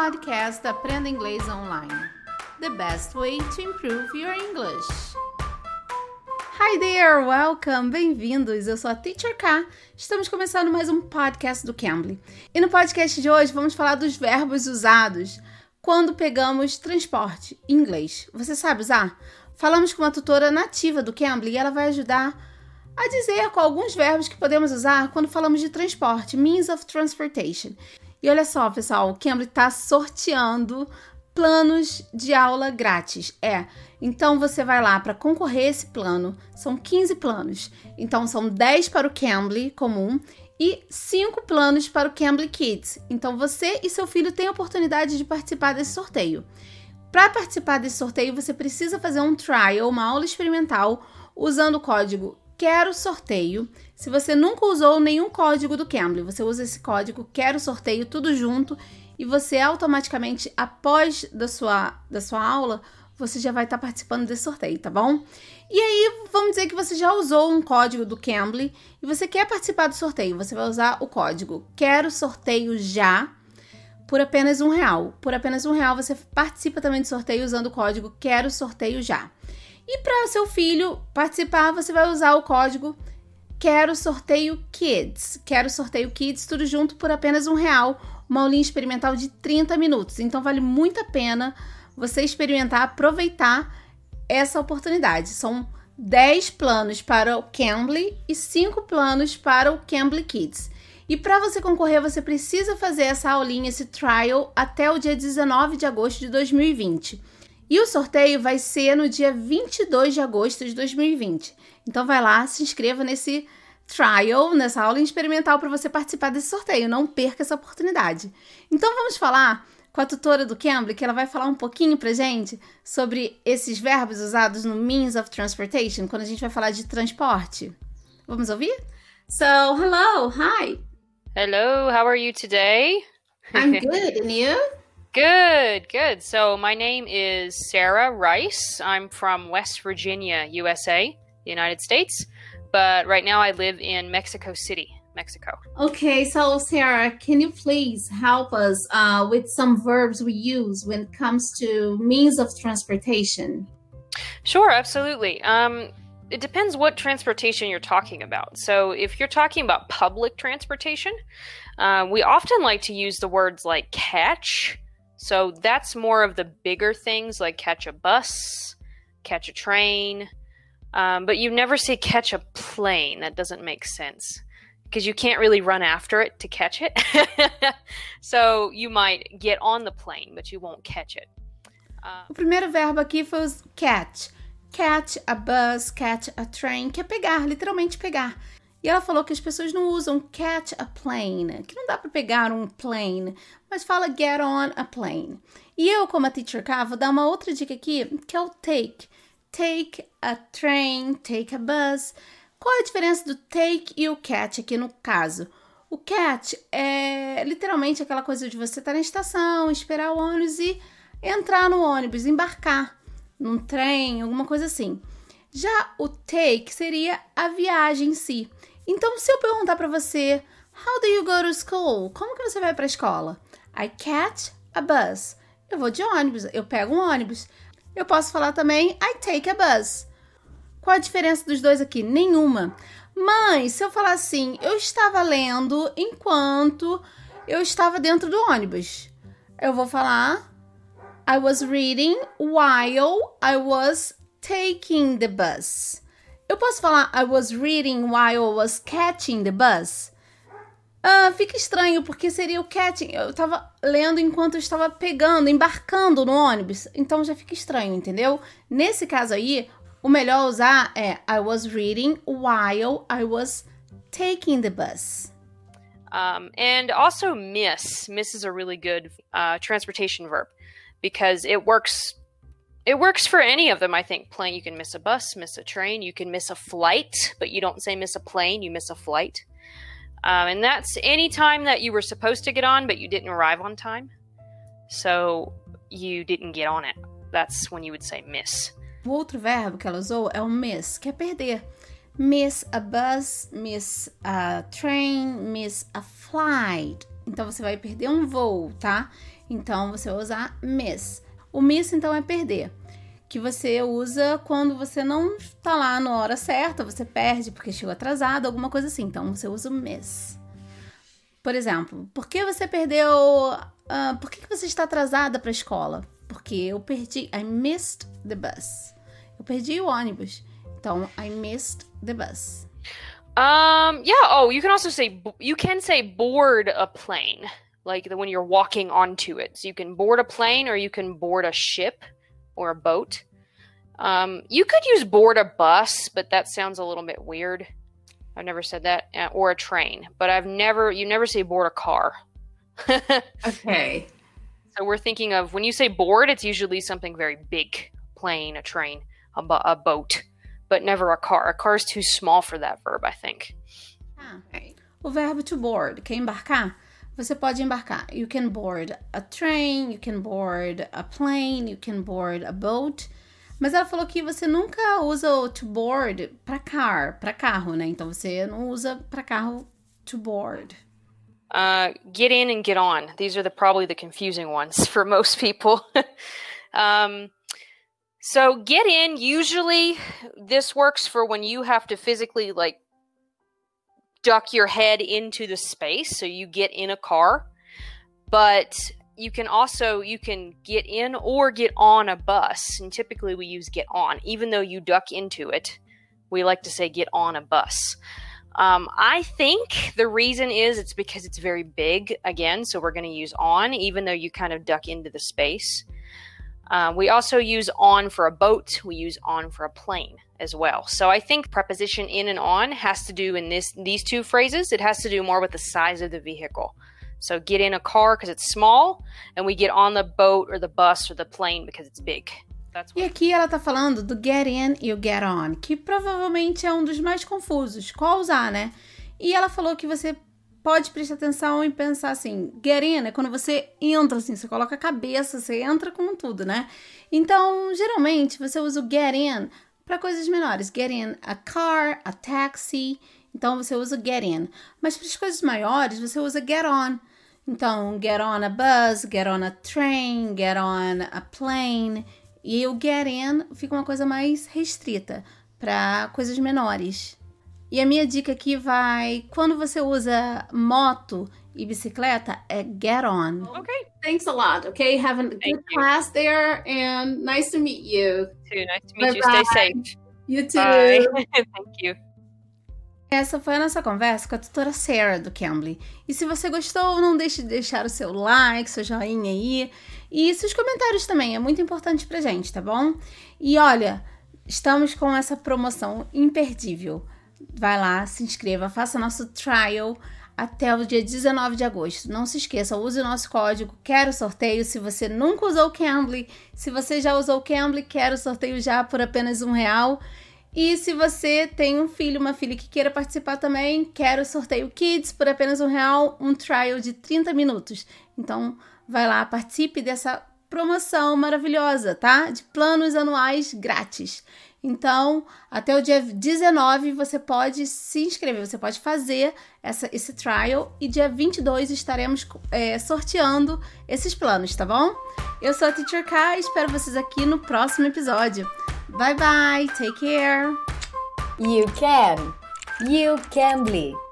podcast Aprenda Inglês Online. The best way to improve your English. Hi there, welcome, bem-vindos. Eu sou a Teacher K. Estamos começando mais um podcast do Cambly. E no podcast de hoje vamos falar dos verbos usados quando pegamos transporte em inglês. Você sabe usar? Falamos com uma tutora nativa do Cambly e ela vai ajudar a dizer com alguns verbos que podemos usar quando falamos de transporte, means of transportation. E olha só, pessoal, o Cambly está sorteando planos de aula grátis. É, então você vai lá para concorrer a esse plano. São 15 planos. Então são 10 para o Cambly comum e 5 planos para o Cambly Kids. Então você e seu filho têm a oportunidade de participar desse sorteio. Para participar desse sorteio, você precisa fazer um trial, uma aula experimental, usando o código Quero Sorteio. Se você nunca usou nenhum código do Cambly, você usa esse código Quero Sorteio tudo junto e você automaticamente, após da sua, da sua aula, você já vai estar participando desse sorteio, tá bom? E aí, vamos dizer que você já usou um código do Cambly e você quer participar do sorteio. Você vai usar o código Quero Sorteio Já por apenas um real. Por apenas um real você participa também do sorteio usando o código Quero Sorteio Já. E para seu filho participar, você vai usar o código Quero Sorteio Kids. Quero Sorteio Kids, tudo junto por apenas um real. Uma aulinha experimental de 30 minutos. Então vale muito a pena você experimentar, aproveitar essa oportunidade. São 10 planos para o Cambly e 5 planos para o Cambly Kids. E para você concorrer, você precisa fazer essa aulinha, esse trial, até o dia 19 de agosto de 2020. E o sorteio vai ser no dia 22 de agosto de 2020. Então vai lá, se inscreva nesse trial, nessa aula experimental para você participar desse sorteio. Não perca essa oportunidade. Então vamos falar com a tutora do Cambly, que ela vai falar um pouquinho pra gente sobre esses verbos usados no means of transportation, quando a gente vai falar de transporte. Vamos ouvir? So, hello, hi. Hello, how are you today? I'm good, and you? Good, good. So, my name is Sarah Rice. I'm from West Virginia, USA, the United States. But right now I live in Mexico City, Mexico. Okay, so Sarah, can you please help us uh, with some verbs we use when it comes to means of transportation? Sure, absolutely. Um, it depends what transportation you're talking about. So, if you're talking about public transportation, uh, we often like to use the words like catch so that's more of the bigger things like catch a bus, catch a train. Um, but you never say catch a plane. That doesn't make sense because you can't really run after it to catch it. so you might get on the plane, but you won't catch it. Uh, o primeiro verbo aqui foi catch. Catch a bus, catch a train, que é pegar, literalmente pegar. E ela falou que as pessoas não usam catch a plane, que não dá para pegar um plane, mas fala get on a plane. E eu, como a teacher K, vou dar uma outra dica aqui, que é o take. Take a train, take a bus. Qual é a diferença do take e o catch aqui no caso? O catch é literalmente aquela coisa de você estar tá na estação, esperar o ônibus e entrar no ônibus, embarcar num trem, alguma coisa assim. Já o take seria a viagem em si. Então, se eu perguntar para você, How do you go to school? Como que você vai para a escola? I catch a bus. Eu vou de ônibus, eu pego um ônibus. Eu posso falar também I take a bus. Qual a diferença dos dois aqui? Nenhuma. Mas se eu falar assim, eu estava lendo enquanto eu estava dentro do ônibus. Eu vou falar I was reading while I was taking the bus. Eu posso falar I was reading while I was catching the bus? Ah, fica estranho, porque seria o catching. Eu estava lendo enquanto eu estava pegando, embarcando no ônibus. Então já fica estranho, entendeu? Nesse caso aí, o melhor usar é I was reading while I was taking the bus. Um, and also miss. Miss is a really good uh, transportation verb because it works it works for any of them, I think. Plane, you can miss a bus, miss a train, you can miss a flight, but you don't say miss a plane, you miss a flight. Um, and that's any time that you were supposed to get on, but you didn't arrive on time. So you didn't get on it. That's when you would say miss. O outro verbo que ela usou é o miss, que é perder. Miss a bus, miss a train, miss a flight. Então você vai perder um voo, tá? Então você vai usar miss. O miss então é perder, que você usa quando você não está lá na hora certa, você perde porque chegou atrasado, alguma coisa assim. Então você usa o miss. Por exemplo, por que você perdeu? Uh, por que você está atrasada para a escola? Porque eu perdi. I missed the bus. Eu perdi o ônibus. Então, I missed the bus. Um, yeah. Oh, you can also say you can say board a plane, like the when you're walking onto it. So you can board a plane, or you can board a ship or a boat. Um, you could use board a bus, but that sounds a little bit weird. I've never said that, uh, or a train, but I've never you never say board a car. okay. So we're thinking of when you say board, it's usually something very big, plane, a train, a, a boat. but never a car. A car is too small for that verb, I think. Ah, o verbo to board, que é embarcar, você pode embarcar. You can board a train, you can board a plane, you can board a boat. Mas ela falou que você nunca usa o to board para car, para carro, né? Então você não usa para carro to board. Uh, get in and get on. These are the probably the confusing ones for most people. um, so get in, usually this works for when you have to physically like duck your head into the space so you get in a car. But you can also you can get in or get on a bus. And typically we use get on even though you duck into it. We like to say get on a bus. Um, i think the reason is it's because it's very big again so we're going to use on even though you kind of duck into the space. Um, we also use on for a boat. We use on for a plane as well. So I think preposition in and on has to do in this these two phrases. It has to do more with the size of the vehicle. So get in a car because it's small, and we get on the boat or the bus or the plane because it's big. E aqui ela tá falando do get in e o get on, que provavelmente é um dos mais confusos. Qual usar, né? E ela falou que você pode prestar atenção e pensar assim, get in é quando você entra assim, você coloca a cabeça, você entra com tudo, né? Então, geralmente você usa o get in para coisas menores, get in a car, a taxi, então você usa get in. Mas para as coisas maiores, você usa get on. Então, get on a bus, get on a train, get on a plane. E o get in fica uma coisa mais restrita para coisas menores. E a minha dica aqui vai: quando você usa moto e bicicleta, é get on. Okay. Thanks a lot. Okay. Have a good Thank class you. there and nice to meet you. Too nice to meet Bye you. Stay safe. You too. Bye. Thank you. Essa foi a nossa conversa com a tutora Sarah do Cambly. E se você gostou, não deixe de deixar o seu like, seu joinha aí. E seus comentários também, é muito importante pra gente, tá bom? E olha, estamos com essa promoção imperdível vai lá, se inscreva, faça nosso trial até o dia 19 de agosto. Não se esqueça, use o nosso código Quero Sorteio. Se você nunca usou o Cambly, se você já usou o Cambly, quero sorteio já por apenas um real. E se você tem um filho, uma filha que queira participar também, quero sorteio Kids por apenas um real, um trial de 30 minutos. Então, vai lá, participe dessa promoção maravilhosa, tá? De planos anuais grátis. Então, até o dia 19 você pode se inscrever, você pode fazer essa, esse trial e dia 22 estaremos é, sorteando esses planos, tá bom? Eu sou a Teacher K espero vocês aqui no próximo episódio. Bye bye, take care! You can! You can be!